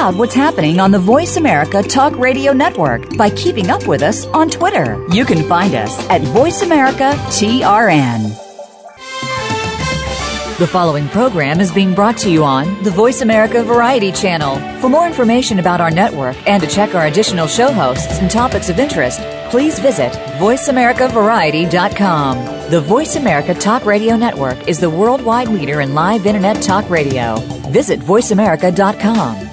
out what's happening on the Voice America Talk Radio Network by keeping up with us on Twitter. You can find us at Voice America TRN. The following program is being brought to you on the Voice America Variety Channel. For more information about our network and to check our additional show hosts and topics of interest, please visit VoiceAmericaVariety.com. The Voice America Talk Radio Network is the worldwide leader in live Internet talk radio. Visit VoiceAmerica.com.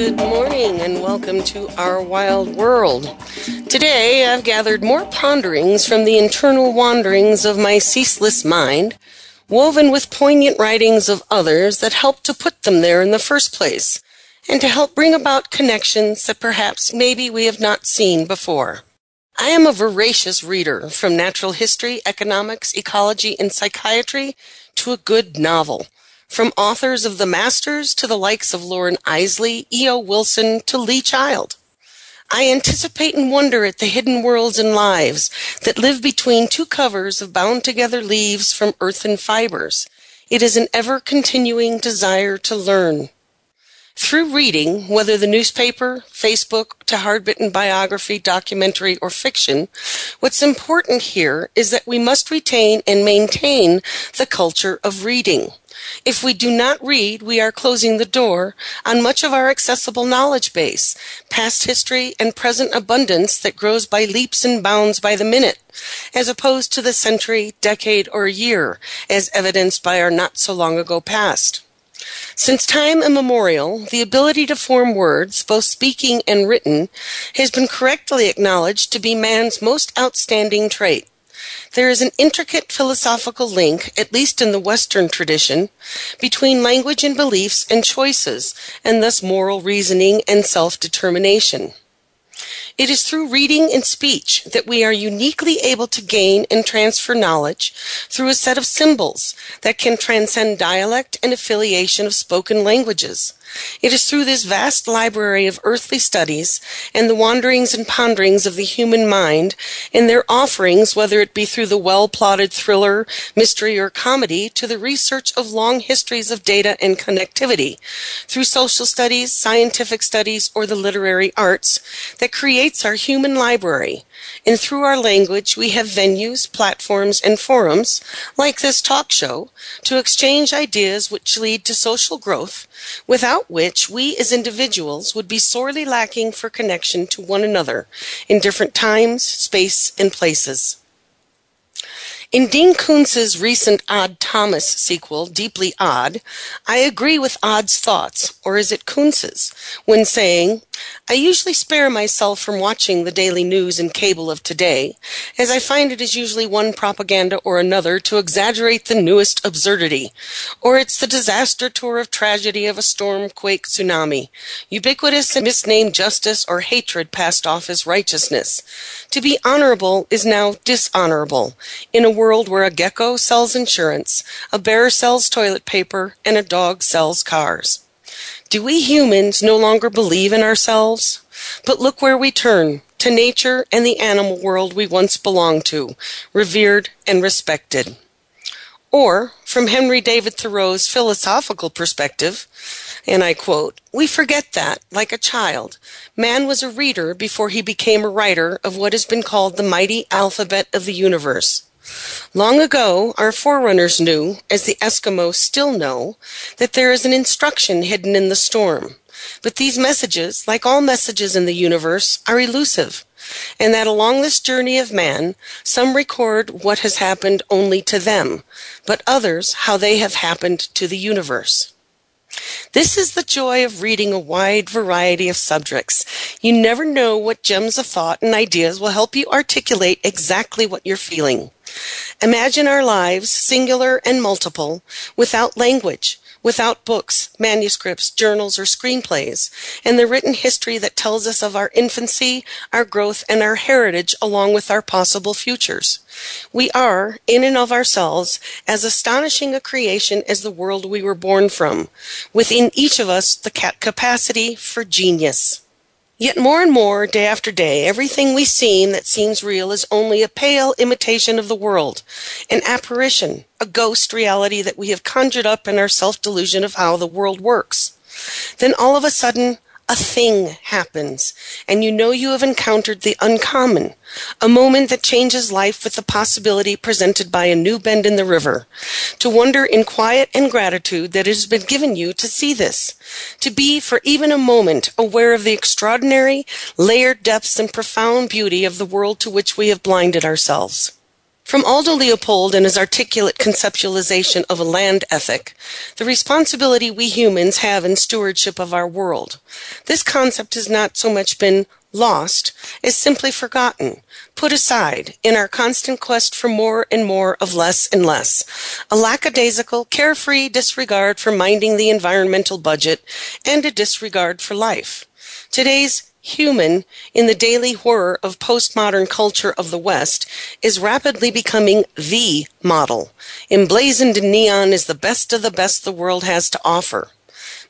Good morning and welcome to Our Wild World. Today I've gathered more ponderings from the internal wanderings of my ceaseless mind, woven with poignant writings of others that helped to put them there in the first place, and to help bring about connections that perhaps maybe we have not seen before. I am a voracious reader from natural history, economics, ecology, and psychiatry to a good novel from authors of The Masters to the likes of Loren Eiseley, E.O. Wilson to Lee Child. I anticipate and wonder at the hidden worlds and lives that live between two covers of bound together leaves from earthen fibers. It is an ever continuing desire to learn. Through reading, whether the newspaper, Facebook, to hard-bitten biography, documentary, or fiction, what's important here is that we must retain and maintain the culture of reading. If we do not read, we are closing the door on much of our accessible knowledge base, past history and present abundance that grows by leaps and bounds by the minute, as opposed to the century, decade, or year, as evidenced by our not so long ago past. Since time immemorial, the ability to form words, both speaking and written, has been correctly acknowledged to be man's most outstanding trait. There is an intricate philosophical link, at least in the Western tradition, between language and beliefs and choices, and thus moral reasoning and self determination. It is through reading and speech that we are uniquely able to gain and transfer knowledge through a set of symbols that can transcend dialect and affiliation of spoken languages. It is through this vast library of earthly studies and the wanderings and ponderings of the human mind and their offerings, whether it be through the well plotted thriller, mystery, or comedy, to the research of long histories of data and connectivity, through social studies, scientific studies, or the literary arts, that creates our human library. And through our language, we have venues, platforms, and forums, like this talk show, to exchange ideas which lead to social growth, without which we as individuals would be sorely lacking for connection to one another in different times, space, and places. In Dean Koontz's recent Odd Thomas sequel, Deeply Odd, I agree with Odd's thoughts, or is it Koontz's, when saying, I usually spare myself from watching the daily news and cable of today, as I find it is usually one propaganda or another to exaggerate the newest absurdity, or it's the disaster tour of tragedy of a storm, quake, tsunami, ubiquitous and misnamed justice or hatred passed off as righteousness. To be honorable is now dishonorable in a world where a gecko sells insurance, a bear sells toilet paper, and a dog sells cars. Do we humans no longer believe in ourselves? But look where we turn to nature and the animal world we once belonged to, revered and respected. Or, from Henry David Thoreau's philosophical perspective, and I quote, We forget that, like a child, man was a reader before he became a writer of what has been called the mighty alphabet of the universe. Long ago, our forerunners knew, as the Eskimos still know, that there is an instruction hidden in the storm, But these messages, like all messages in the universe, are elusive, and that along this journey of man, some record what has happened only to them, but others how they have happened to the universe. This is the joy of reading a wide variety of subjects. You never know what gems of thought and ideas will help you articulate exactly what you're feeling. Imagine our lives, singular and multiple, without language, without books, manuscripts, journals, or screenplays, and the written history that tells us of our infancy, our growth, and our heritage along with our possible futures. We are, in and of ourselves, as astonishing a creation as the world we were born from, within each of us the capacity for genius. Yet more and more, day after day, everything we see that seems real is only a pale imitation of the world, an apparition, a ghost reality that we have conjured up in our self delusion of how the world works. Then all of a sudden, a thing happens, and you know you have encountered the uncommon, a moment that changes life with the possibility presented by a new bend in the river. To wonder in quiet and gratitude that it has been given you to see this, to be for even a moment aware of the extraordinary, layered depths and profound beauty of the world to which we have blinded ourselves. From Aldo Leopold and his articulate conceptualization of a land ethic, the responsibility we humans have in stewardship of our world. This concept has not so much been lost as simply forgotten, put aside in our constant quest for more and more of less and less, a lackadaisical, carefree disregard for minding the environmental budget, and a disregard for life. Today's human in the daily horror of postmodern culture of the West is rapidly becoming the model, emblazoned in neon is the best of the best the world has to offer.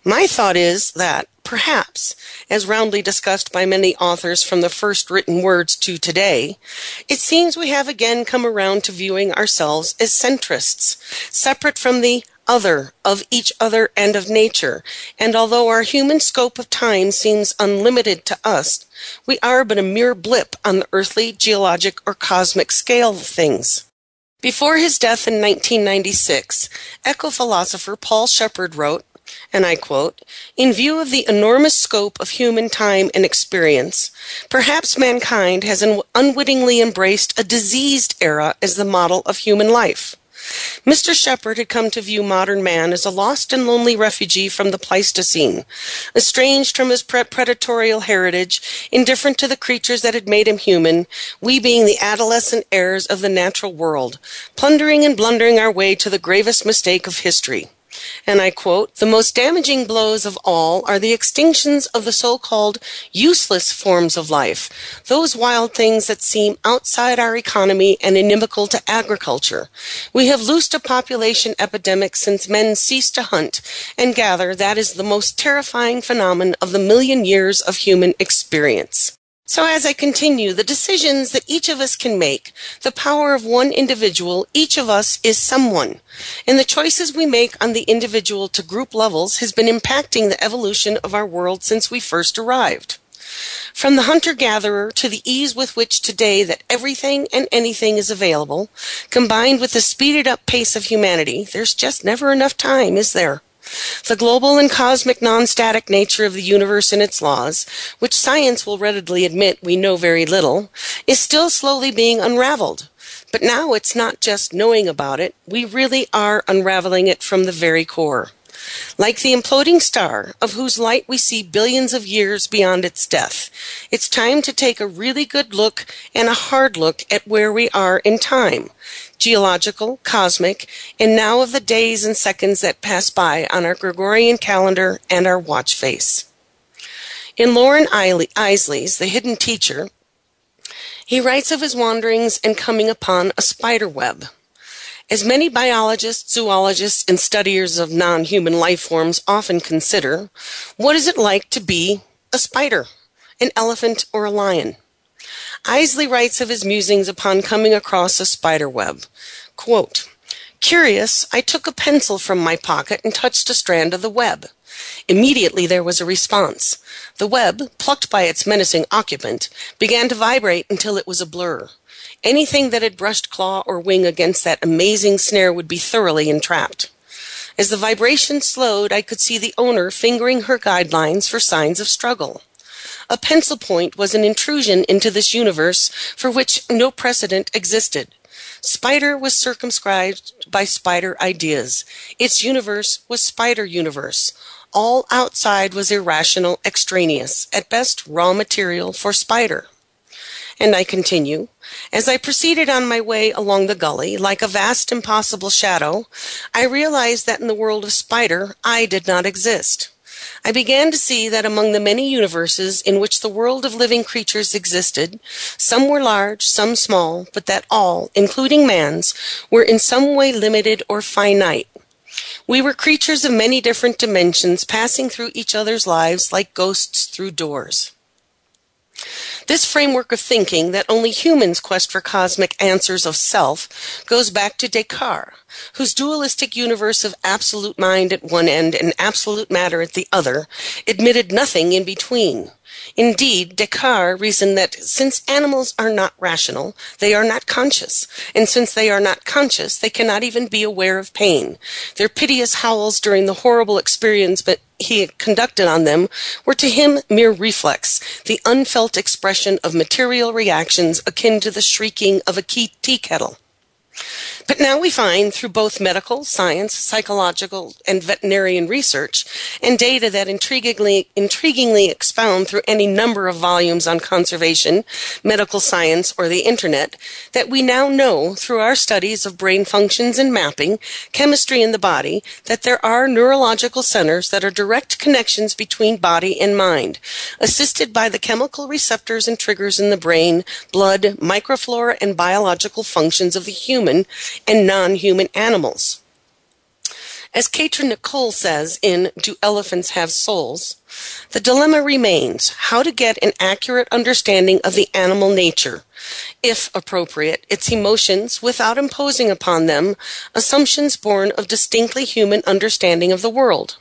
My thought is that, perhaps, as roundly discussed by many authors from the first written words to today, it seems we have again come around to viewing ourselves as centrists, separate from the other, of each other, and of nature. And although our human scope of time seems unlimited to us, we are but a mere blip on the earthly, geologic, or cosmic scale of things. Before his death in 1996, eco-philosopher Paul Shepard wrote, and I quote, In view of the enormous scope of human time and experience, perhaps mankind has unwittingly embraced a diseased era as the model of human life. Mr. Shepard had come to view modern man as a lost and lonely refugee from the Pleistocene, estranged from his predatorial heritage, indifferent to the creatures that had made him human, we being the adolescent heirs of the natural world, plundering and blundering our way to the gravest mistake of history and I quote, the most damaging blows of all are the extinctions of the so-called useless forms of life, those wild things that seem outside our economy and inimical to agriculture. We have loosed a population epidemic since men ceased to hunt and gather. That is the most terrifying phenomenon of the million years of human experience. So as I continue, the decisions that each of us can make, the power of one individual, each of us is someone. And the choices we make on the individual to group levels has been impacting the evolution of our world since we first arrived. From the hunter-gatherer to the ease with which today that everything and anything is available, combined with the speeded up pace of humanity, there's just never enough time, is there? The global and cosmic non-static nature of the universe and its laws, which science will readily admit we know very little, is still slowly being unraveled. But now it's not just knowing about it, we really are unraveling it from the very core. Like the imploding star, of whose light we see billions of years beyond its death, it's time to take a really good look and a hard look at where we are in time, geological, cosmic, and now of the days and seconds that pass by on our Gregorian calendar and our watch face. In Loren Eiseley's The Hidden Teacher, he writes of his wanderings and coming upon a spider web. As many biologists, zoologists, and studiers of non human life forms often consider, what is it like to be a spider, an elephant, or a lion? Eiseley writes of his musings upon coming across a spider web. Quote, Curious, I took a pencil from my pocket and touched a strand of the web. Immediately there was a response. The web, plucked by its menacing occupant, began to vibrate until it was a blur. Anything that had brushed claw or wing against that amazing snare would be thoroughly entrapped. As the vibration slowed, I could see the owner fingering her guidelines for signs of struggle. A pencil point was an intrusion into this universe for which no precedent existed. Spider was circumscribed by spider ideas. Its universe was spider universe. All outside was irrational, extraneous, at best raw material for spider. And I continue. As I proceeded on my way along the gully, like a vast impossible shadow, I realized that in the world of spider, I did not exist. I began to see that among the many universes in which the world of living creatures existed, some were large, some small, but that all, including man's, were in some way limited or finite. We were creatures of many different dimensions passing through each other's lives like ghosts through doors. This framework of thinking that only humans quest for cosmic answers of self goes back to Descartes, whose dualistic universe of absolute mind at one end and absolute matter at the other admitted nothing in between. Indeed, Descartes reasoned that since animals are not rational, they are not conscious, and since they are not conscious, they cannot even be aware of pain. Their piteous howls during the horrible experience he conducted on them were to him mere reflex, the unfelt expression of material reactions akin to the shrieking of a tea kettle. But now we find through both medical, science, psychological, and veterinarian research, and data that intriguingly, intriguingly expound through any number of volumes on conservation, medical science, or the internet, that we now know through our studies of brain functions and mapping, chemistry in the body, that there are neurological centers that are direct connections between body and mind, assisted by the chemical receptors and triggers in the brain, blood, microflora, and biological functions of the human and non human animals. As Caitrin Nicol says in Do Elephants Have Souls? The dilemma remains how to get an accurate understanding of the animal nature, if appropriate, its emotions without imposing upon them assumptions born of distinctly human understanding of the world.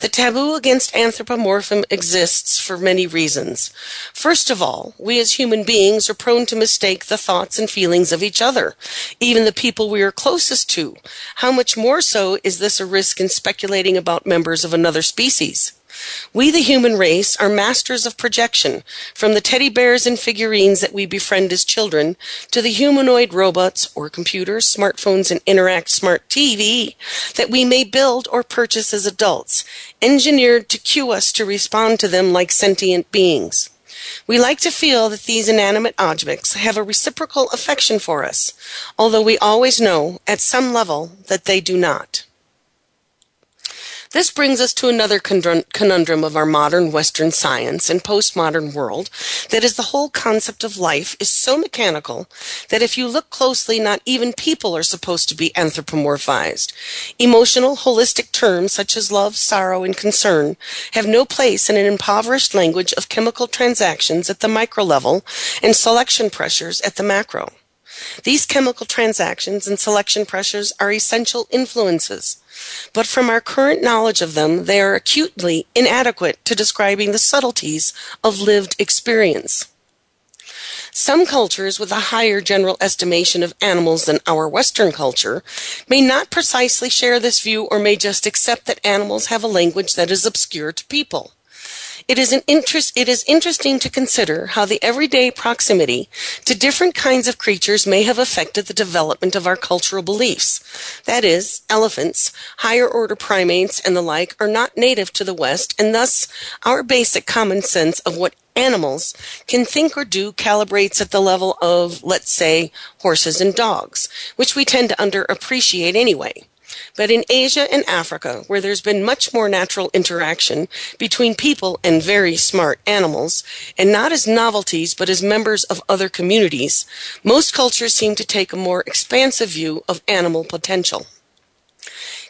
The taboo against anthropomorphism exists for many reasons. First of all, we as human beings are prone to mistake the thoughts and feelings of each other, even the people we are closest to. How much more so is this a risk in speculating about members of another species? We, the human race, are masters of projection, from the teddy bears and figurines that we befriend as children to the humanoid robots or computers, smartphones, and Interact Smart TV that we may build or purchase as adults, engineered to cue us to respond to them like sentient beings. We like to feel that these inanimate objects have a reciprocal affection for us, although we always know, at some level, that they do not. This brings us to another conundrum of our modern Western science and postmodern world that is the whole concept of life is so mechanical that if you look closely, not even people are supposed to be anthropomorphized. Emotional, holistic terms such as love, sorrow, and concern have no place in an impoverished language of chemical transactions at the micro level and selection pressures at the macro. These chemical transactions and selection pressures are essential influences but from our current knowledge of them, they are acutely inadequate to describing the subtleties of lived experience. Some cultures with a higher general estimation of animals than our Western culture may not precisely share this view or may just accept that animals have a language that is obscure to people. It is, an interest, it is interesting to consider how the everyday proximity to different kinds of creatures may have affected the development of our cultural beliefs. That is, elephants, higher order primates, and the like are not native to the West, and thus our basic common sense of what animals can think or do calibrates at the level of, let's say, horses and dogs, which we tend to underappreciate anyway. But in Asia and Africa, where there's been much more natural interaction between people and very smart animals, and not as novelties but as members of other communities, most cultures seem to take a more expansive view of animal potential.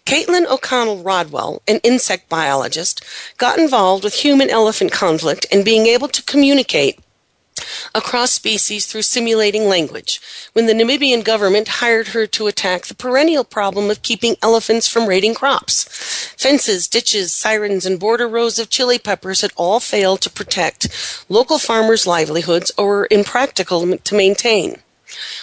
Caitlin O'Connell Rodwell, an insect biologist, got involved with human elephant conflict and being able to communicate across species through simulating language when the Namibian government hired her to attack the perennial problem of keeping elephants from raiding crops. Fences, ditches, sirens, and border rows of chili peppers had all failed to protect local farmers' livelihoods or were impractical to maintain.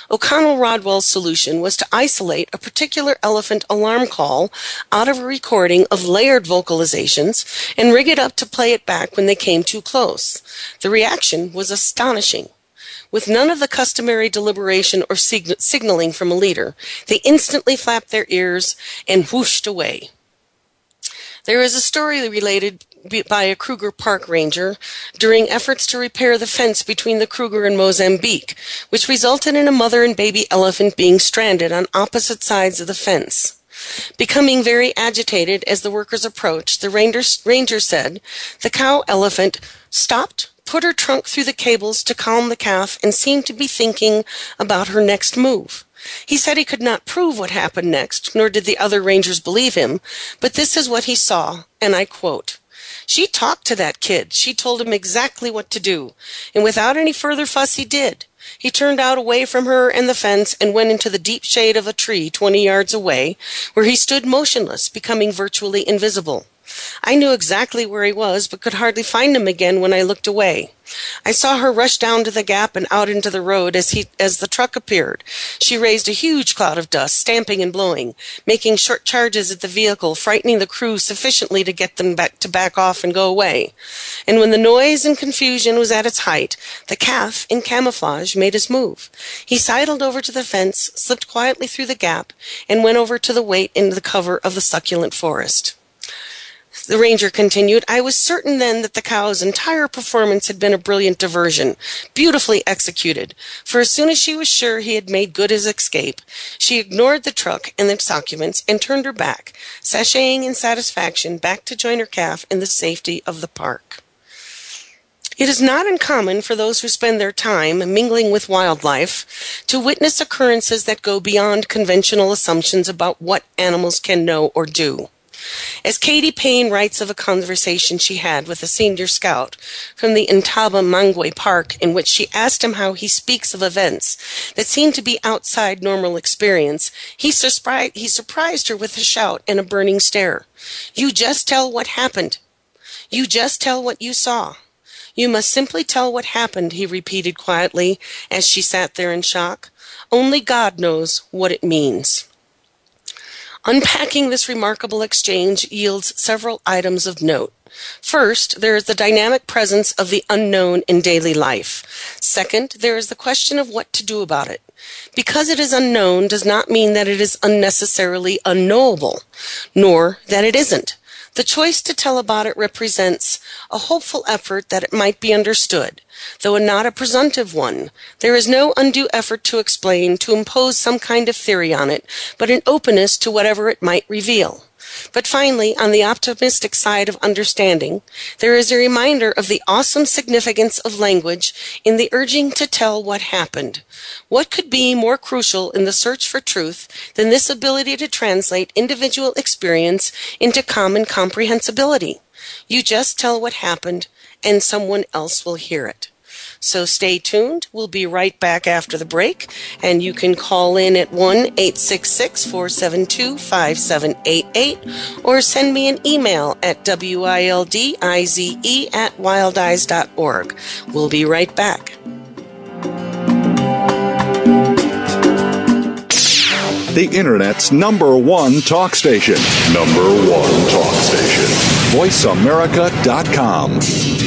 O'Connell Rodwell's solution was to isolate a particular elephant alarm call out of a recording of layered vocalizations and rig it up to play it back when they came too close. The reaction was astonishing. With none of the customary deliberation or sig- signaling from a leader, they instantly flapped their ears and whooshed away. There is a story related by a Kruger Park ranger during efforts to repair the fence between the Kruger and Mozambique, which resulted in a mother and baby elephant being stranded on opposite sides of the fence. Becoming very agitated as the workers approached, the ranger, ranger said the cow elephant stopped, put her trunk through the cables to calm the calf, and seemed to be thinking about her next move. He said he could not prove what happened next, nor did the other rangers believe him, but this is what he saw, and I quote. She talked to that kid. She told him exactly what to do. And without any further fuss, he did. He turned out away from her and the fence and went into the deep shade of a tree 20 yards away, where he stood motionless, becoming virtually invisible. I knew exactly where he was, but could hardly find him again when I looked away. I saw her rush down to the gap and out into the road as he as the truck appeared. She raised a huge cloud of dust, stamping and blowing, making short charges at the vehicle, frightening the crew sufficiently to get them back to back off and go away. And when the noise and confusion was at its height, the calf, in camouflage, made his move. He sidled over to the fence, slipped quietly through the gap, and went over to the wait in the cover of the succulent forest. The ranger continued, I was certain then that the cow's entire performance had been a brilliant diversion, beautifully executed, for as soon as she was sure he had made good his escape, she ignored the truck and its occupants and turned her back, sashaying in satisfaction back to join her calf in the safety of the park. It is not uncommon for those who spend their time mingling with wildlife to witness occurrences that go beyond conventional assumptions about what animals can know or do. As Katy Payne writes of a conversation she had with a senior scout from the Intaba Mangwe Park in which she asked him how he speaks of events that seem to be outside normal experience, he, surpri- he surprised her with a shout and a burning stare. You just tell what happened. You just tell what you saw. You must simply tell what happened, he repeated quietly as she sat there in shock. Only God knows what it means. Unpacking this remarkable exchange yields several items of note. First, there is the dynamic presence of the unknown in daily life. Second, there is the question of what to do about it. Because it is unknown does not mean that it is unnecessarily unknowable, nor that it isn't. The choice to tell about it represents a hopeful effort that it might be understood, though not a presumptive one. There is no undue effort to explain, to impose some kind of theory on it, but an openness to whatever it might reveal. But finally, on the optimistic side of understanding, there is a reminder of the awesome significance of language in the urging to tell what happened. What could be more crucial in the search for truth than this ability to translate individual experience into common comprehensibility? You just tell what happened, and someone else will hear it. So stay tuned. We'll be right back after the break. And you can call in at 1 866 472 5788 or send me an email at wildize at wildize.org. We'll be right back. The Internet's number one talk station. Number one talk station. VoiceAmerica.com.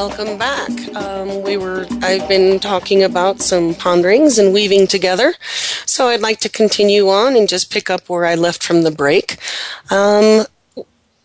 Welcome back. Um, we were I've been talking about some ponderings and weaving together, so I'd like to continue on and just pick up where I left from the break. Um,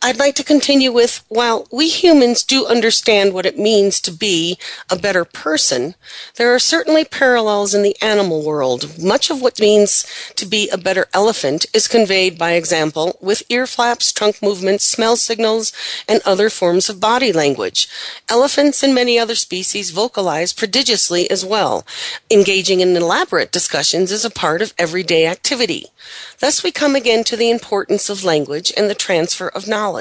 I'd like to continue with while we humans do understand what it means to be a better person, there are certainly parallels in the animal world. Much of what means to be a better elephant is conveyed by example with ear flaps, trunk movements, smell signals, and other forms of body language. Elephants and many other species vocalize prodigiously as well. Engaging in elaborate discussions is a part of everyday activity. Thus we come again to the importance of language and the transfer of knowledge.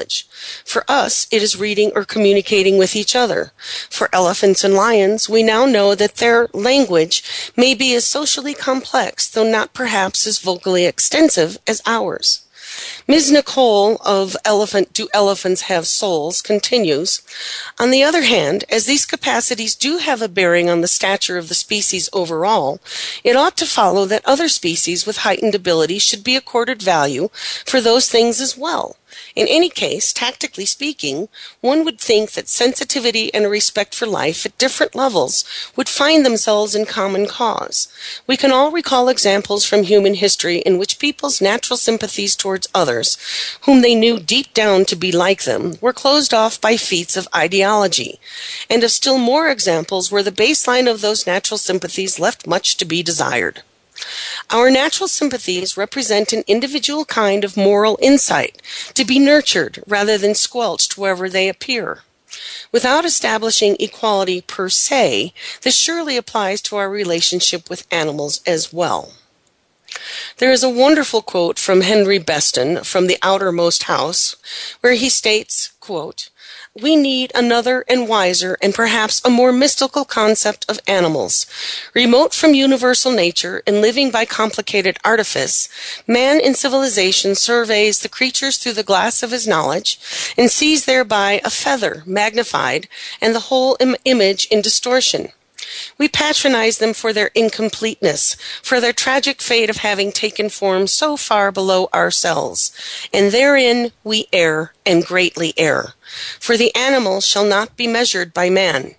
For us, it is reading or communicating with each other. For elephants and lions, we now know that their language may be as socially complex, though not perhaps as vocally extensive as ours. Ms. Nicol of Elephant Do Elephants Have Souls continues On the other hand, as these capacities do have a bearing on the stature of the species overall, it ought to follow that other species with heightened ability should be accorded value for those things as well. In any case, tactically speaking, one would think that sensitivity and respect for life at different levels would find themselves in common cause. We can all recall examples from human history in which people's natural sympathies towards others, whom they knew deep down to be like them, were closed off by feats of ideology, and of still more examples where the baseline of those natural sympathies left much to be desired. Our natural sympathies represent an individual kind of moral insight to be nurtured rather than squelched wherever they appear. Without establishing equality per se, this surely applies to our relationship with animals as well. There is a wonderful quote from Henry Beston from The Outermost House, where he states, quote, we need another and wiser and perhaps a more mystical concept of animals. Remote from universal nature and living by complicated artifice, man in civilization surveys the creatures through the glass of his knowledge and sees thereby a feather magnified and the whole Im- image in distortion. We patronize them for their incompleteness, for their tragic fate of having taken form so far below ourselves. And therein we err, and greatly err. For the animal shall not be measured by man.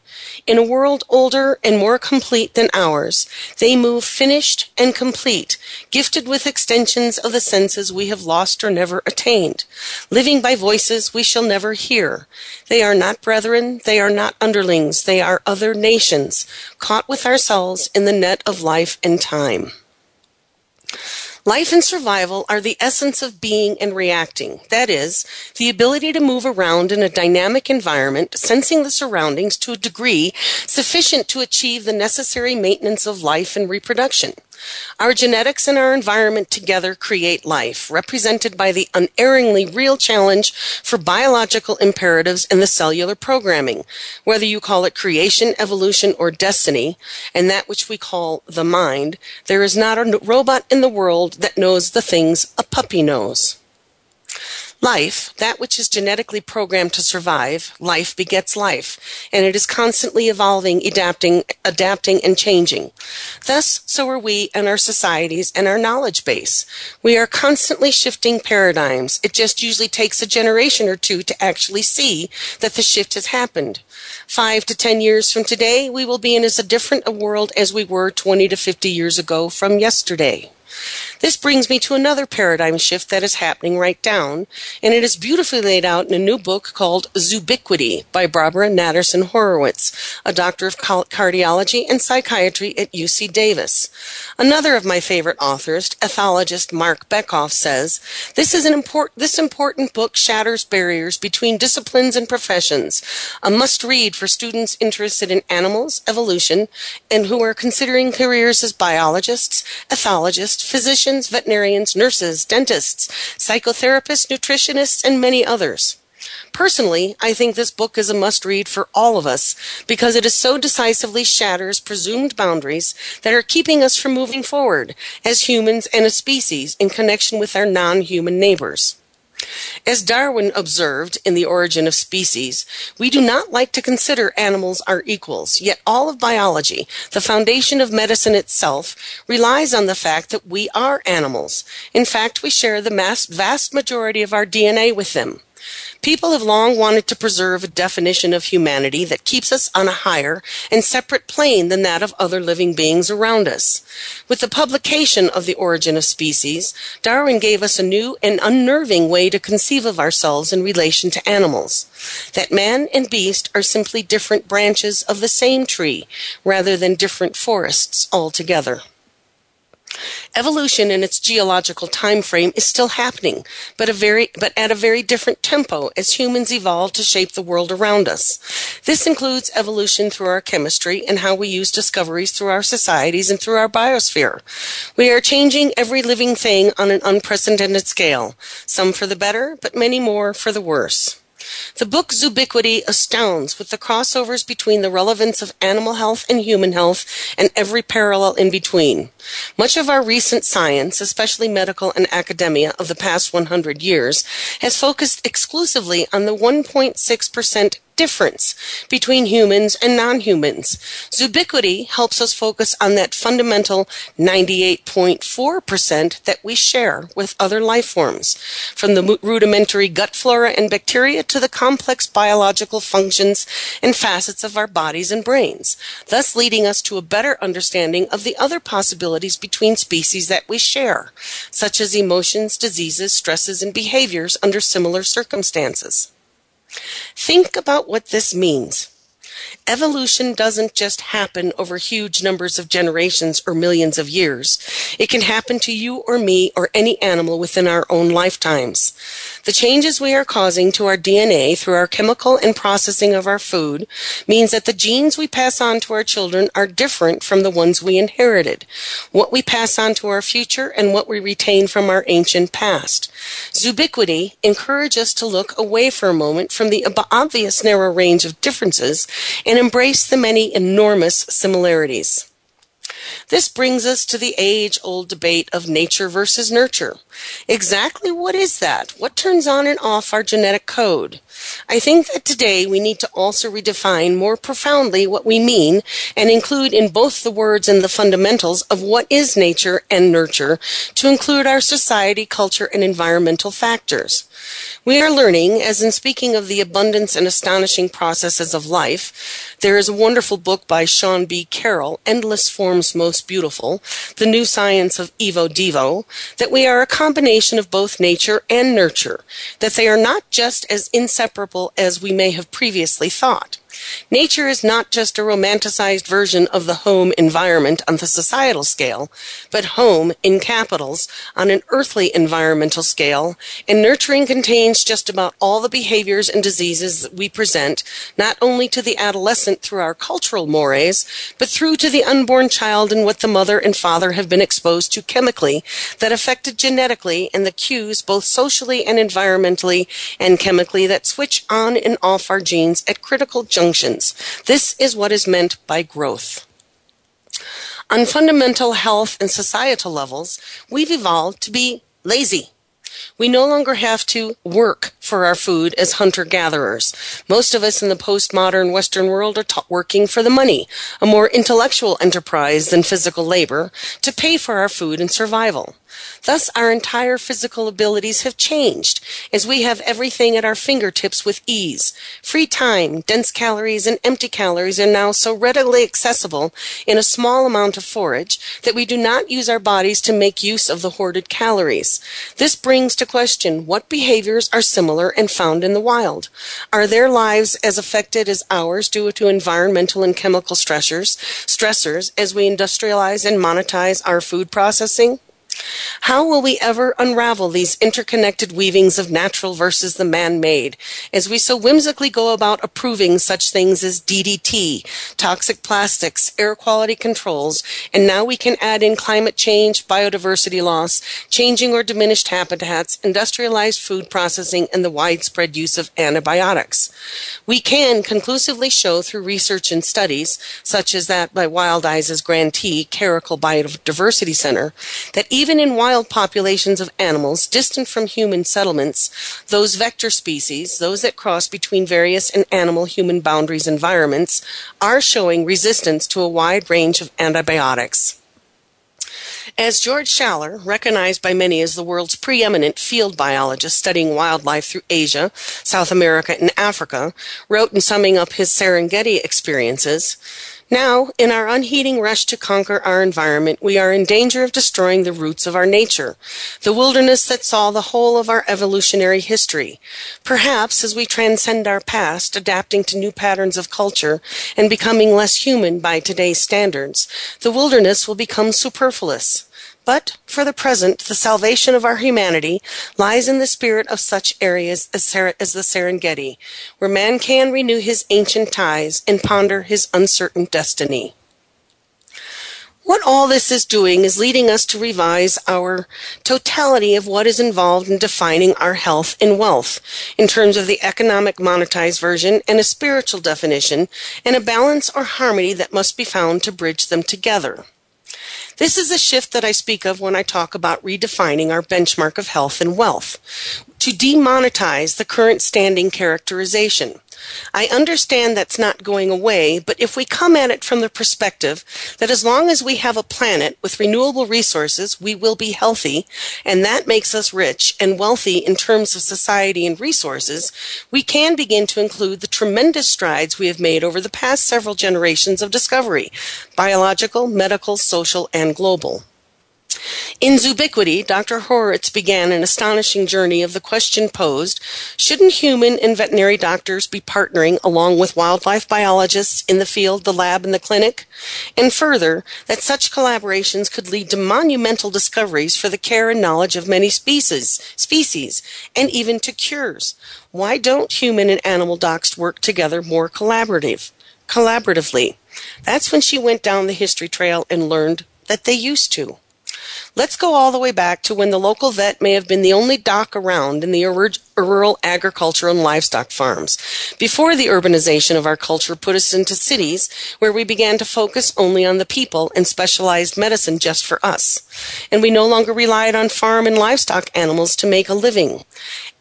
In a world older and more complete than ours, they move finished and complete, gifted with extensions of the senses we have lost or never attained, living by voices we shall never hear. They are not brethren, they are not underlings, they are other nations, caught with ourselves in the net of life and time. Life and survival are the essence of being and reacting. That is, the ability to move around in a dynamic environment, sensing the surroundings to a degree sufficient to achieve the necessary maintenance of life and reproduction. Our genetics and our environment together create life, represented by the unerringly real challenge for biological imperatives and the cellular programming, whether you call it creation, evolution, or destiny, and that which we call the mind, there is not a robot in the world that knows the things a puppy knows. Life, that which is genetically programmed to survive, life begets life, and it is constantly evolving, adapting, adapting, and changing. Thus, so are we and our societies and our knowledge base. We are constantly shifting paradigms. It just usually takes a generation or two to actually see that the shift has happened. Five to ten years from today, we will be in as different a world as we were 20 to 50 years ago from yesterday. This brings me to another paradigm shift that is happening right down, and it is beautifully laid out in a new book called Zoobiquity by Barbara Natterson Horowitz, a doctor of cardiology and psychiatry at UC Davis. Another of my favorite authors, ethologist Marc Bekoff, says this is an import- this important book shatters barriers between disciplines and professions, a must read for students interested in animals, evolution, and who are considering careers as biologists, ethologists, physicians, veterinarians, nurses, dentists, psychotherapists, nutritionists, and many others. Personally, I think this book is a must read for all of us because it is so decisively shatters presumed boundaries that are keeping us from moving forward as humans and a species in connection with our non human neighbors. As Darwin observed in The Origin of Species, we do not like to consider animals our equals, yet all of biology, the foundation of medicine itself, relies on the fact that we are animals. In fact, we share the vast majority of our DNA with them. People have long wanted to preserve a definition of humanity that keeps us on a higher and separate plane than that of other living beings around us. With the publication of The Origin of Species, Darwin gave us a new and unnerving way to conceive of ourselves in relation to animals. That man and beast are simply different branches of the same tree rather than different forests altogether. Evolution in its geological time frame is still happening, but, very, but at a very different tempo as humans evolve to shape the world around us. This includes evolution through our chemistry and how we use discoveries through our societies and through our biosphere. We are changing every living thing on an unprecedented scale, some for the better, but many more for the worse. The book Zoobiquity astounds with the crossovers between the relevance of animal health and human health and every parallel in between. Much of our recent science, especially medical and academia of the past 100 years, has focused exclusively on the 1.6% difference between humans and non-humans. Zoobiquity helps us focus on that fundamental 98.4% that we share with other life forms, from the rudimentary gut flora and bacteria to the complex biological functions and facets of our bodies and brains, thus leading us to a better understanding of the other possibilities between species that we share, such as emotions, diseases, stresses, and behaviors under similar circumstances. Think about what this means. Evolution doesn't just happen over huge numbers of generations or millions of years. It can happen to you or me or any animal within our own lifetimes. The changes we are causing to our DNA through our chemical and processing of our food means that the genes we pass on to our children are different from the ones we inherited, what we pass on to our future, and what we retain from our ancient past. Zoobiquity encourages us to look away for a moment from the obvious narrow range of differences and embrace the many enormous similarities. This brings us to the age old debate of nature versus nurture. Exactly what is that? What turns on and off our genetic code? I think that today we need to also redefine more profoundly what we mean and include in both the words and the fundamentals of what is nature and nurture to include our society, culture, and environmental factors. We are learning, as in speaking of the abundance and astonishing processes of life, there is a wonderful book by Sean B. Carroll, Endless Forms Most Beautiful, The New Science of Evo Devo, that we are a combination of both nature and nurture, that they are not just as inseparable as we may have previously thought. Nature is not just a romanticized version of the home environment on the societal scale, but home in capitals on an earthly environmental scale, and nurturing contains just about all the behaviors and diseases that we present, not only to the adolescent through our cultural mores, but through to the unborn child and what the mother and father have been exposed to chemically that affected genetically and the cues both socially and environmentally and chemically that switch on and off our genes at critical junctures This is what is meant by growth. On fundamental health and societal levels, we've evolved to be lazy. We no longer have to work for our food as hunter gatherers. Most of us in the postmodern Western world are working for the money, a more intellectual enterprise than physical labor, to pay for our food and survival. Thus, our entire physical abilities have changed as we have everything at our fingertips with ease. Free time, dense calories, and empty calories are now so readily accessible in a small amount of forage that we do not use our bodies to make use of the hoarded calories. This brings to question what behaviors are similar and found in the wild. Are their lives as affected as ours due to environmental and chemical stressors, stressors as we industrialize and monetize our food processing? How will we ever unravel these interconnected weavings of natural versus the man made, as we so whimsically go about approving such things as DDT, toxic plastics, air quality controls, and now we can add in climate change, biodiversity loss, changing or diminished habitats, industrialized food processing, and the widespread use of antibiotics? We can conclusively show through research and studies, such as that by Wildize' grantee, Caracal Biodiversity Center, that even even in wild populations of animals distant from human settlements, those vector species, those that cross between various and animal human boundaries environments, are showing resistance to a wide range of antibiotics. As George Schaller, recognized by many as the world's preeminent field biologist studying wildlife through Asia, South America, and Africa, wrote in summing up his Serengeti experiences, now, in our unheeding rush to conquer our environment, we are in danger of destroying the roots of our nature, the wilderness that saw the whole of our evolutionary history. Perhaps as we transcend our past, adapting to new patterns of culture and becoming less human by today's standards, the wilderness will become superfluous. But for the present, the salvation of our humanity lies in the spirit of such areas as, as, the Serengeti, where man can renew his ancient ties and ponder his uncertain destiny. What all this is doing is leading us to revise our totality of what is involved in defining our health and wealth in terms of the economic monetized version and a spiritual definition and a balance or harmony that must be found to bridge them together. This is a shift that I speak of when I talk about redefining our benchmark of health and wealth to demonetize the current standing characterization. I understand that's not going away, but if we come at it from the perspective that as long as we have a planet with renewable resources, we will be healthy, and that makes us rich and wealthy in terms of society and resources, we can begin to include the tremendous strides we have made over the past several generations of discovery biological, medical, social, and global. In Zoobiquity, Dr. Horowitz began an astonishing journey of the question posed shouldn't human and veterinary doctors be partnering along with wildlife biologists in the field, the lab, and the clinic? And further, that such collaborations could lead to monumental discoveries for the care and knowledge of many species, species, and even to cures. Why don't human and animal docs work together more collaborative, collaboratively? That's when she went down the history trail and learned that they used to. Let's go all the way back to when the local vet may have been the only doc around in the rural agriculture and livestock farms, before the urbanization of our culture put us into cities where we began to focus only on the people and specialized medicine just for us. And we no longer relied on farm and livestock animals to make a living.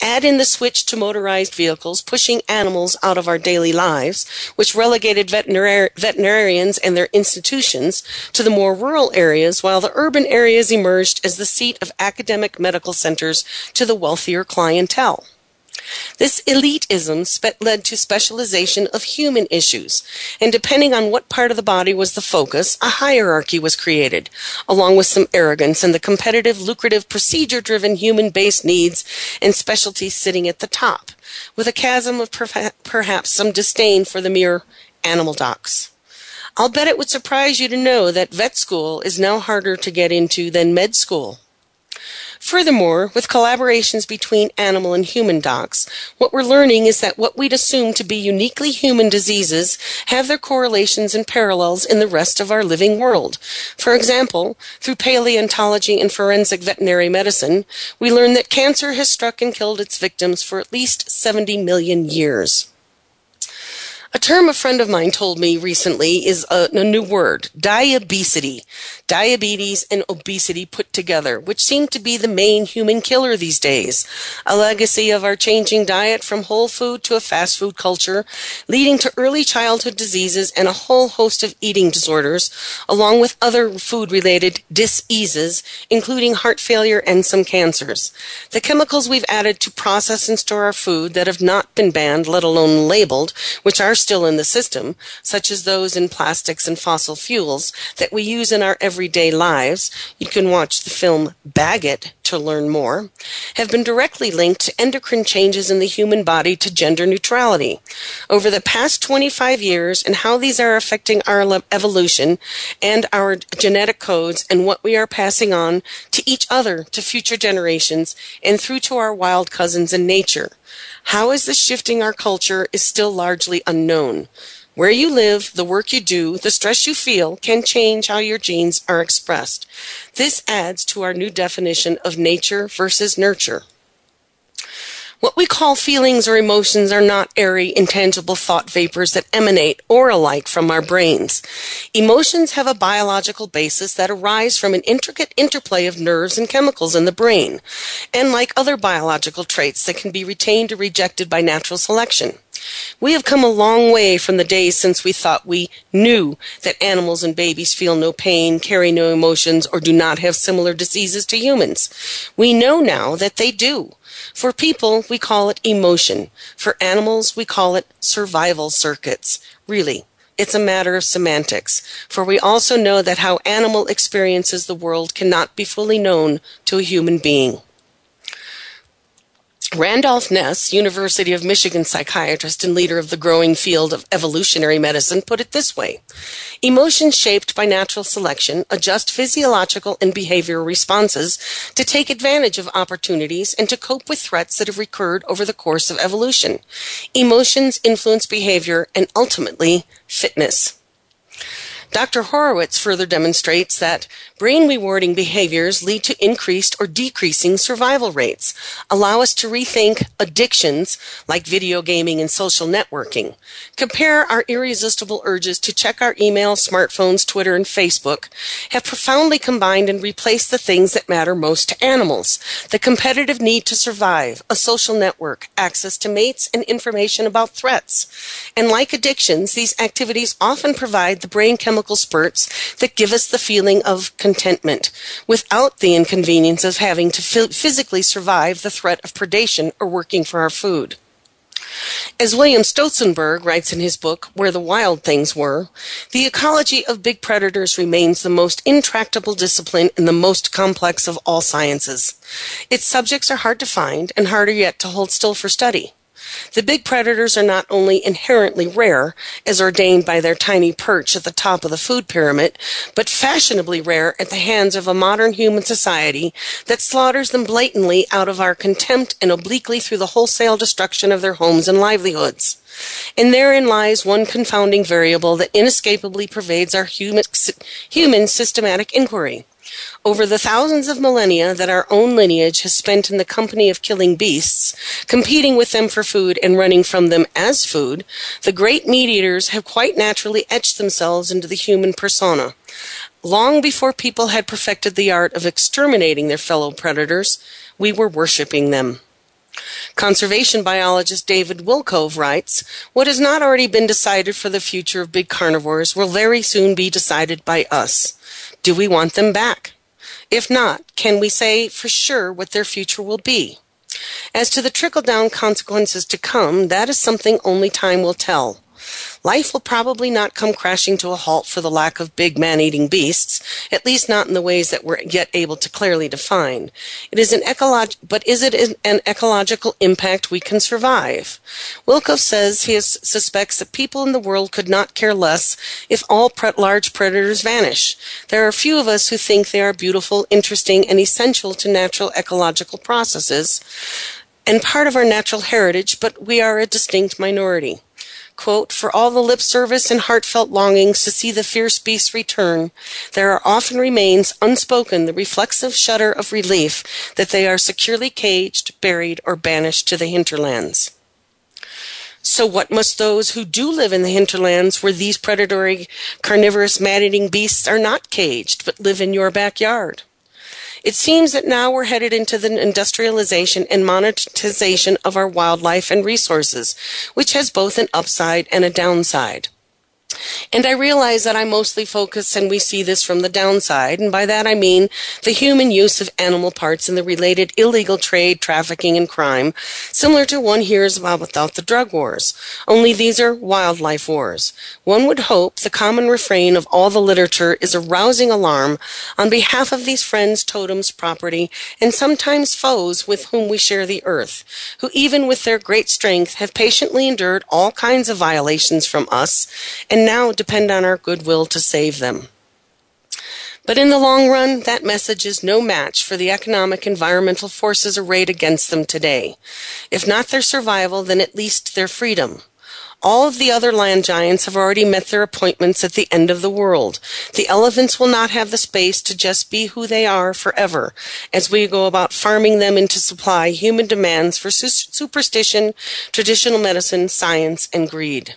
Add in the switch to motorized vehicles, pushing animals out of our daily lives, which relegated veterinar- veterinarians and their institutions to the more rural areas, while the urban areas emerged as the seat of academic medical centers to the wealthier clientele. This elitism spe- led to specialization of human issues, and depending on what part of the body was the focus, a hierarchy was created, along with some arrogance and the competitive, lucrative, procedure driven human based needs and specialties sitting at the top, with a chasm of per- perhaps some disdain for the mere animal docs. I'll bet it would surprise you to know that vet school is now harder to get into than med school. Furthermore, with collaborations between animal and human docs, what we're learning is that what we'd assume to be uniquely human diseases have their correlations and parallels in the rest of our living world. For example, through paleontology and forensic veterinary medicine, we learn that cancer has struck and killed its victims for at least 70 million years. A term a friend of mine told me recently is a, a new word, diabesity. Diabetes and obesity put together, which seem to be the main human killer these days. A legacy of our changing diet from whole food to a fast food culture, leading to early childhood diseases and a whole host of eating disorders, along with other food related diseases, including heart failure and some cancers. The chemicals we've added to process and store our food that have not been banned, let alone labeled, which are still in the system, such as those in plastics and fossil fuels that we use in our everyday lives, you can watch the film Bag It to learn more, have been directly linked to endocrine changes in the human body to gender neutrality. Over the past 25 years and how these are affecting our evolution and our genetic codes and what we are passing on to each other, to future generations, and through to our wild cousins in nature. How is this shifting our culture is still largely unknown. Where you live, the work you do, the stress you feel can change how your genes are expressed. This adds to our new definition of nature versus nurture. What we call feelings or emotions are not airy, intangible thought vapors that emanate or alike from our brains. Emotions have a biological basis that arise from an intricate interplay of nerves and chemicals in the brain, and like other biological traits that can be retained or rejected by natural selection. We have come a long way from the days since we thought we knew that animals and babies feel no pain, carry no emotions, or do not have similar diseases to humans. We know now that they do. For people, we call it emotion. For animals, we call it survival circuits. Really, it's a matter of semantics, for we also know that how animal experiences the world cannot be fully known to a human being. Randolph Nesse, University of Michigan psychiatrist and leader of the growing field of evolutionary medicine, put it this way Emotions shaped by natural selection adjust physiological and behavioral responses to take advantage of opportunities and to cope with threats that have recurred over the course of evolution. Emotions influence behavior and ultimately fitness. Dr. Horowitz further demonstrates that brain rewarding behaviors lead to increased or decreasing survival rates, allow us to rethink addictions like video gaming and social networking, compare our irresistible urges to check our email, smartphones, Twitter, and Facebook, have profoundly combined and replaced the things that matter most to animals the competitive need to survive, a social network, access to mates, and information about threats. And like addictions, these activities often provide the brain chemical chemical spurts that give us the feeling of contentment without the inconvenience of having to physically survive the threat of predation or working for our food. As William Stolzenburg writes in his book, Where the Wild Things Were, the ecology of big predators remains the most intractable discipline and the most complex of all sciences. Its subjects are hard to find and harder yet to hold still for study. The big predators are not only inherently rare, as ordained by their tiny perch at the top of the food pyramid, but fashionably rare at the hands of a modern human society that slaughters them blatantly out of our contempt and obliquely through the wholesale destruction of their homes and livelihoods. And therein lies one confounding variable that inescapably pervades our human, human systematic inquiry. Over the thousands of millennia that our own lineage has spent in the company of killing beasts, competing with them for food and running from them as food, the great meat eaters have quite naturally etched themselves into the human persona. Long before people had perfected the art of exterminating their fellow predators, we were worshipping them. Conservation biologist David Wilcove writes, What has not already been decided for the future of big carnivores will very soon be decided by us. Do we want them back? If not, can we say for sure what their future will be? As to the trickle down consequences to come, that is something only time will tell. Life will probably not come crashing to a halt for the lack of big man-eating beasts, at least not in the ways that we're yet able to clearly define. It is an ecolog- but is it an ecological impact we can survive? Wilcove says he suspects that people in the world could not care less if all pre- large predators vanish. There are few of us who think they are beautiful, interesting, and essential to natural ecological processes and part of our natural heritage, but we are a distinct minority quote, For all the lip service and heartfelt longings to see the fierce beasts return, there often remains unspoken the reflexive shudder of relief that they are securely caged, buried, or banished to the hinterlands. So what must those who do live in the hinterlands where these predatory carnivorous man-eating beasts are not caged but live in your backyard? It seems that now we're headed into the industrialization and monetization of our wildlife and resources, which has both an upside and a downside. And I realize that I mostly focus, and we see this from the downside, and by that I mean the human use of animal parts and the related illegal trade, trafficking, and crime, similar to one hears about without the drug wars. Only these are wildlife wars. One would hope the common refrain of all the literature is a rousing alarm on behalf of these friends, totems, property, and sometimes foes with whom we share the earth, who even with their great strength have patiently endured all kinds of violations from us, and now depend on our goodwill to save them. But in the long run, that message is no match for the economic environmental forces arrayed against them today. If not their survival, then at least their freedom. All of the other land giants have already met their appointments at the end of the world. The elephants will not have the space to just be who they are forever as we go about farming them into supply human demands for su- superstition, traditional medicine, science, and greed.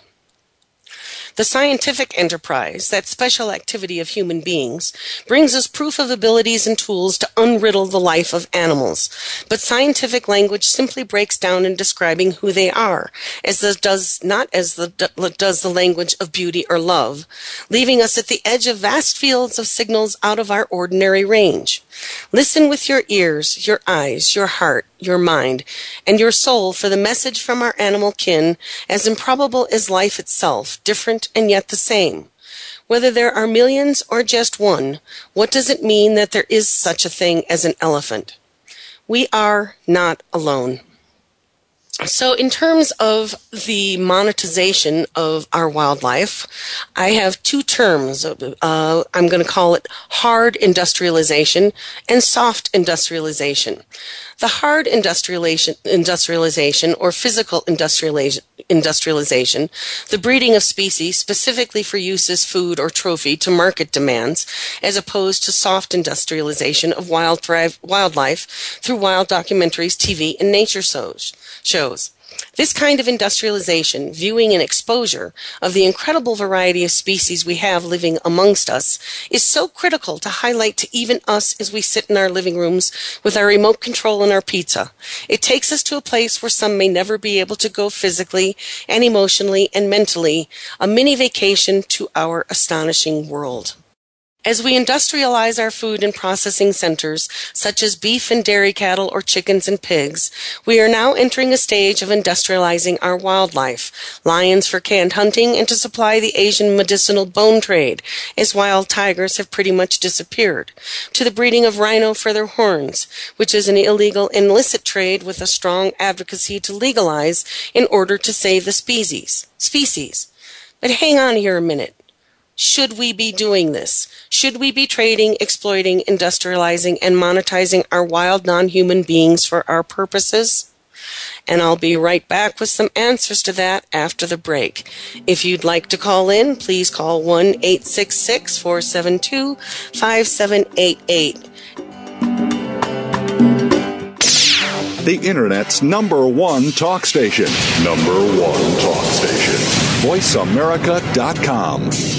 The scientific enterprise, that special activity of human beings, brings us proof of abilities and tools to unriddle the life of animals. But scientific language simply breaks down in describing who they are, as does not as the, does the language of beauty or love, leaving us at the edge of vast fields of signals out of our ordinary range. Listen with your ears, your eyes, your heart, your mind, and your soul for the message from our animal kin, as improbable as life itself, different and yet the same. Whether there are millions or just one, what does it mean that there is such a thing as an elephant? We are not alone. So, in terms of the monetization of our wildlife, I have two terms. Uh, I'm going to call it hard industrialization and soft industrialization. The hard industrialization, industrialization or physical industrialization, the breeding of species specifically for use as food or trophy to market demands, as opposed to soft industrialization of wild wildlife through wild documentaries, TV, and nature shows. Shows. This kind of industrialization, viewing and exposure of the incredible variety of species we have living amongst us, is so critical to highlight to even us as we sit in our living rooms with our remote control and our pizza. It takes us to a place where some may never be able to go physically and emotionally and mentally, a mini vacation to our astonishing world. As we industrialize our food and processing centers, such as beef and dairy cattle or chickens and pigs, we are now entering a stage of industrializing our wildlife. Lions for canned hunting and to supply the Asian medicinal bone trade, as wild tigers have pretty much disappeared, to the breeding of rhino for their horns, which is an illegal illicit trade with a strong advocacy to legalize in order to save the species. Species. But hang on here a minute. Should we be doing this? Should we be trading, exploiting, industrializing, and monetizing our wild non human beings for our purposes? And I'll be right back with some answers to that after the break. If you'd like to call in, please call 1 866 472 5788. The Internet's number one talk station. Number one talk station. VoiceAmerica.com.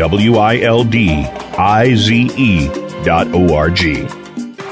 W I L D I Z E dot O R G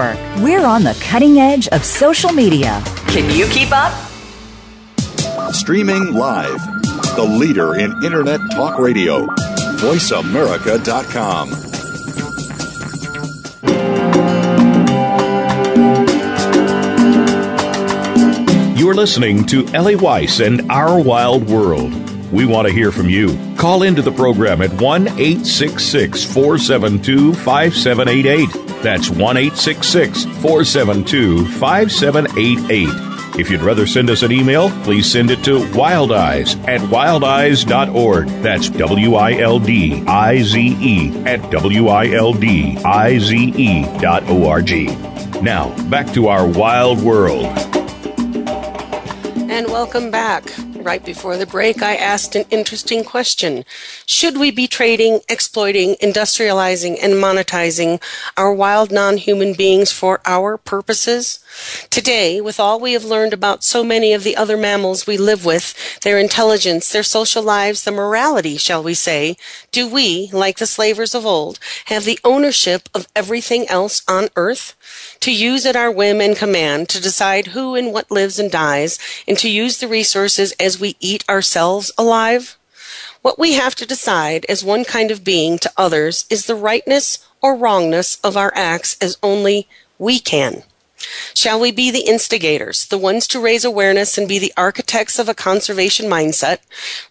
Network. We're on the cutting edge of social media. Can you keep up? Streaming live, the leader in Internet talk radio. VoiceAmerica.com. You're listening to Ellie Weiss and Our Wild World. We want to hear from you. Call into the program at 1 866 472 5788. That's 1 472 5788. If you'd rather send us an email, please send it to wildize at wildize.org. That's W I L D I Z E at W I L D I Z E dot O R G. Now, back to our wild world. And welcome back. Right before the break, I asked an interesting question. Should we be trading, exploiting, industrializing, and monetizing our wild non human beings for our purposes? Today, with all we have learned about so many of the other mammals we live with, their intelligence, their social lives, the morality, shall we say, do we, like the slavers of old, have the ownership of everything else on earth? To use at our whim and command, to decide who and what lives and dies, and to use the resources as we eat ourselves alive? What we have to decide as one kind of being to others is the rightness or wrongness of our acts as only we can. Shall we be the instigators, the ones to raise awareness and be the architects of a conservation mindset,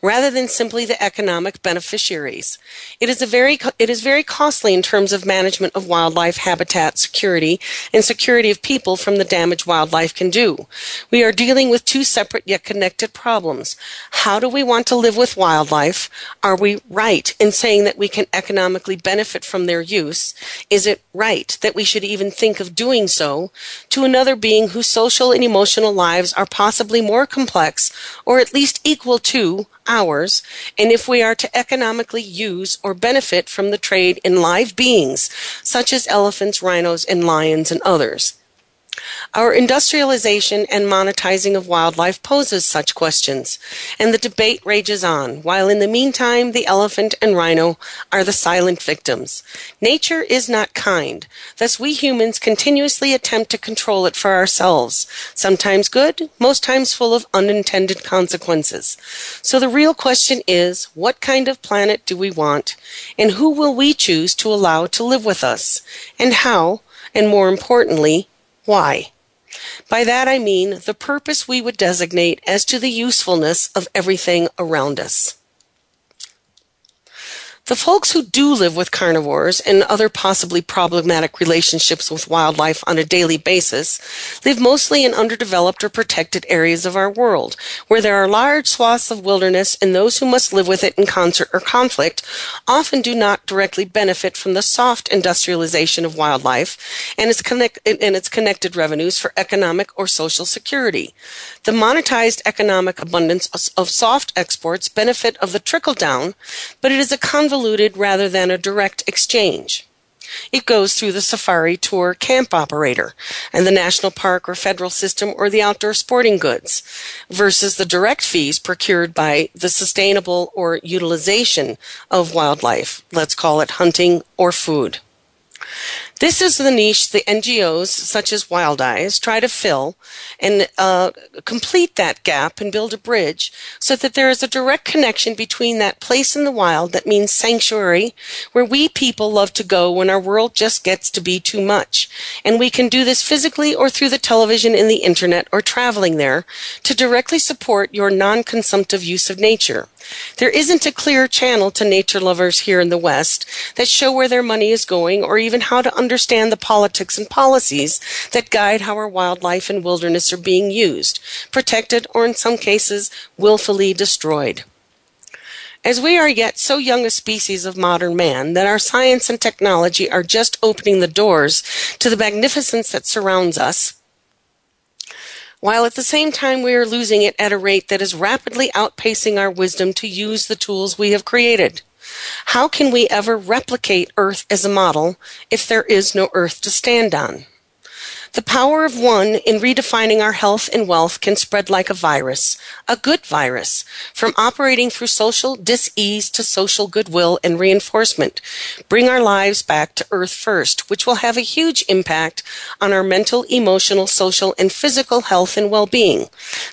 rather than simply the economic beneficiaries? It is, a very, it is very costly in terms of management of wildlife habitat security and security of people from the damage wildlife can do. We are dealing with two separate yet connected problems. How do we want to live with wildlife? Are we right in saying that we can economically benefit from their use? Is it right that we should even think of doing so? To another being whose social and emotional lives are possibly more complex or at least equal to ours, and if we are to economically use or benefit from the trade in live beings, such as elephants, rhinos, and lions, and others. Our industrialization and monetizing of wildlife poses such questions, and the debate rages on, while in the meantime the elephant and rhino are the silent victims. Nature is not kind, thus we humans continuously attempt to control it for ourselves, sometimes good, most times full of unintended consequences. So the real question is, what kind of planet do we want, and who will we choose to allow to live with us, and how, and more importantly, why? By that I mean the purpose we would designate as to the usefulness of everything around us. The folks who do live with carnivores and other possibly problematic relationships with wildlife on a daily basis live mostly in underdeveloped or protected areas of our world, where there are large swaths of wilderness and those who must live with it in concert or conflict often do not directly benefit from the soft industrialization of wildlife and its, connect- and its connected revenues for economic or social security. The monetized economic abundance of soft exports benefit of the trickle down, but it is a convoluted convoluted rather than a direct exchange. It goes through the safari tour camp operator and the national park or federal system or the outdoor sporting goods versus the direct fees procured by the sustainable or utilization of wildlife. Let's call it hunting or food. This is the niche the NGOs, such as Wildize, try to fill and uh, complete that gap and build a bridge so that there is a direct connection between that place in the wild that means sanctuary, where we people love to go when our world just gets to be too much. And we can do this physically or through the television and the internet or traveling there to directly support your non consumptive use of nature. There isn't a clear channel to nature lovers here in the West that show where their money is going or even how to understand the politics and policies that guide how our wildlife and wilderness are being used, protected, or in some cases, willfully destroyed. As we are yet so young a species of modern man that our science and technology are just opening the doors to the magnificence that surrounds us, while at the same time we are losing it at a rate that is rapidly outpacing our wisdom to use the tools we have created. How can we ever replicate Earth as a model if there is no Earth to stand on? The power of one in redefining our health and wealth can spread like a virus, a good virus, from operating through social dis-ease to social goodwill and reinforcement. Bring our lives back to earth first, which will have a huge impact on our mental, emotional, social, and physical health and well-being.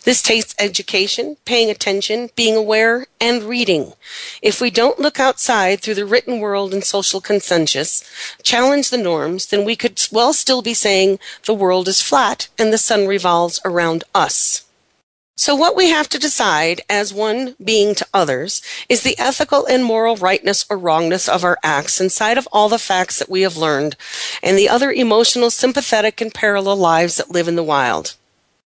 This takes education, paying attention, being aware, and reading. If we don't look outside through the written world and social consensus, challenge the norms, then we could well still be saying the world is flat and the sun revolves around us. So what we have to decide as one being to others is the ethical and moral rightness or wrongness of our acts inside of all the facts that we have learned and the other emotional, sympathetic, and parallel lives that live in the wild.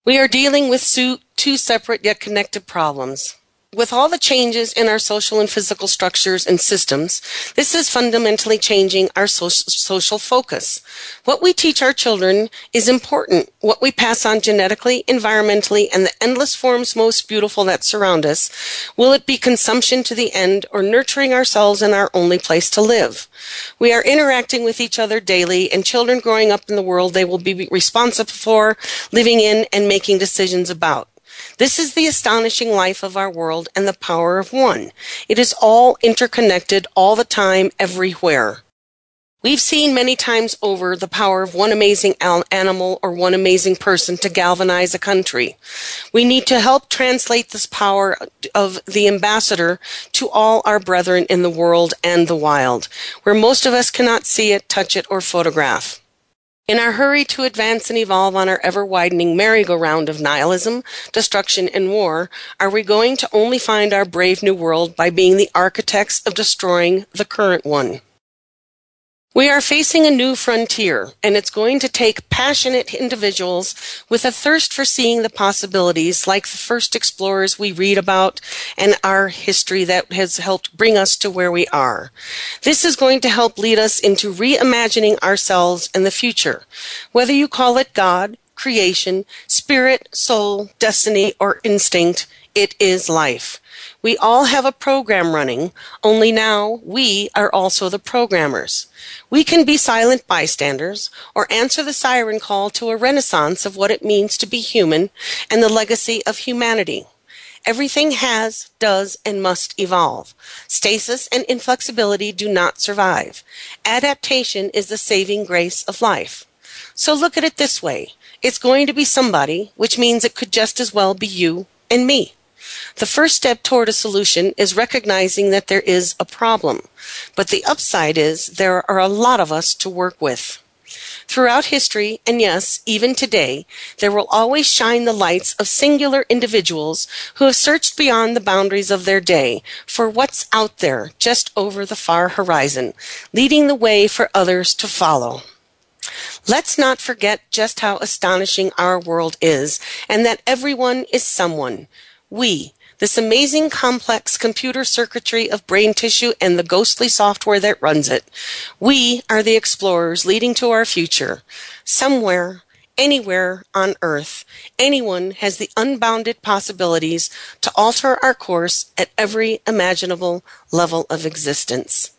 We are dealing with two separate yet connected problems with all the changes in our social and physical structures and systems, this is fundamentally changing our so- social focus. What we teach our children is important. What we pass on genetically, environmentally, and the endless forms most beautiful that surround us, will it be consumption to the end or nurturing ourselves in our only place to live? We are interacting with each other daily, and children growing up in the world they will be responsible for, living in, and making decisions about. This is the astonishing life of our world and the power of one. It is all interconnected all the time, everywhere. We've seen many times over the power of one amazing animal or one amazing person to galvanize a country. We need to help translate this power of the ambassador to all our brethren in the world and the wild, where most of us cannot see it, touch it, or photograph. In our hurry to advance and evolve on our ever widening merry-go-round of nihilism, destruction, and war, are we going to only find our brave new world by being the architects of destroying the current one? We are facing a new frontier, and it's going to take passionate individuals with a thirst for seeing the possibilities, like the first explorers we read about and our history that has helped bring us to where we are. This is going to help lead us into reimagining ourselves and the future. Whether you call it God, creation, spirit, soul, destiny, or instinct, it is life. We all have a program running, only now we are also the programmers. We can be silent bystanders or answer the siren call to a renaissance of what it means to be human and the legacy of humanity. Everything has, does, and must evolve. Stasis and inflexibility do not survive. Adaptation is the saving grace of life. So look at it this way. It's going to be somebody, which means it could just as well be you and me. The first step toward a solution is recognizing that there is a problem. But the upside is there are a lot of us to work with. Throughout history, and yes, even today, there will always shine the lights of singular individuals who have searched beyond the boundaries of their day for what's out there just over the far horizon, leading the way for others to follow. Let's not forget just how astonishing our world is and that everyone is someone. We, this amazing complex computer circuitry of brain tissue and the ghostly software that runs it. We are the explorers leading to our future. Somewhere, anywhere on earth, anyone has the unbounded possibilities to alter our course at every imaginable level of existence.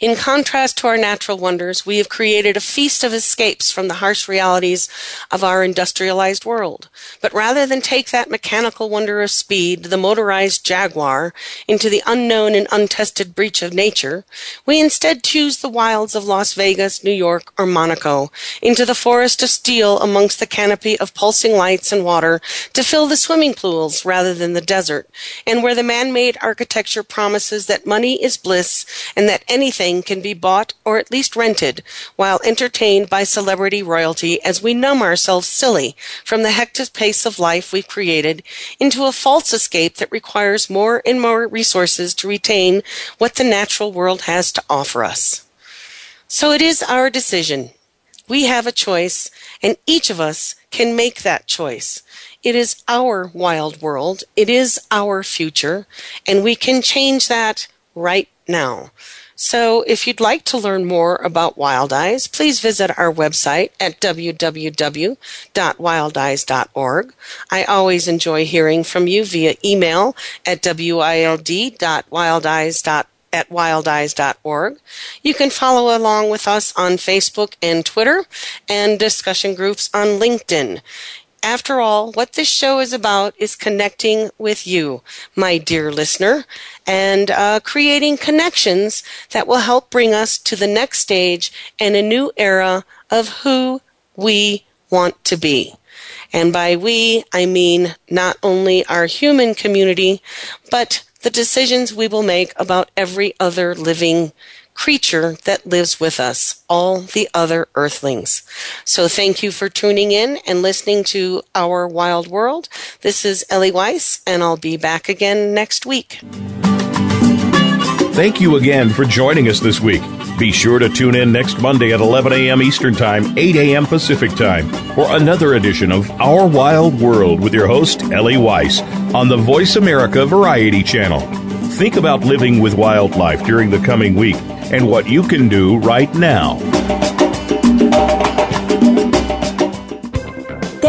In contrast to our natural wonders, we have created a feast of escapes from the harsh realities of our industrialized world. But rather than take that mechanical wonder of speed, the motorized Jaguar, into the unknown and untested breach of nature, we instead choose the wilds of Las Vegas, New York, or Monaco, into the forest of steel amongst the canopy of pulsing lights and water to fill the swimming pools rather than the desert, and where the man-made architecture promises that money is bliss and that anything anything can be bought or at least rented while entertained by celebrity royalty as we numb ourselves silly from the hectic pace of life we've created into a false escape that requires more and more resources to retain what the natural world has to offer us. So it is our decision. We have a choice, and each of us can make that choice. It is our wild world. It is our future, and we can change that right now. So if you'd like to learn more about Wildize, please visit our website at www.wildize.org. I always enjoy hearing from you via email at wild.wildize.org at wildize.org. You can follow along with us on Facebook and Twitter and discussion groups on LinkedIn. After all, what this show is about is connecting with you, my dear listener, and uh, creating connections that will help bring us to the next stage and a new era of who we want to be. And by we, I mean not only our human community, but the decisions we will make about every other living creature that lives with us, all the other earthlings. So thank you for tuning in and listening to Our Wild World. This is Ellie Weiss, and I'll be back again next week. Thank you again for joining us this week. Be sure to tune in next Monday at 11 a.m. Eastern Time, 8 a.m. Pacific Time for another edition of Our Wild World with your host, Ellie Weiss, on the Voice America Variety Channel. Think about living with wildlife during the coming week and what you can do right now.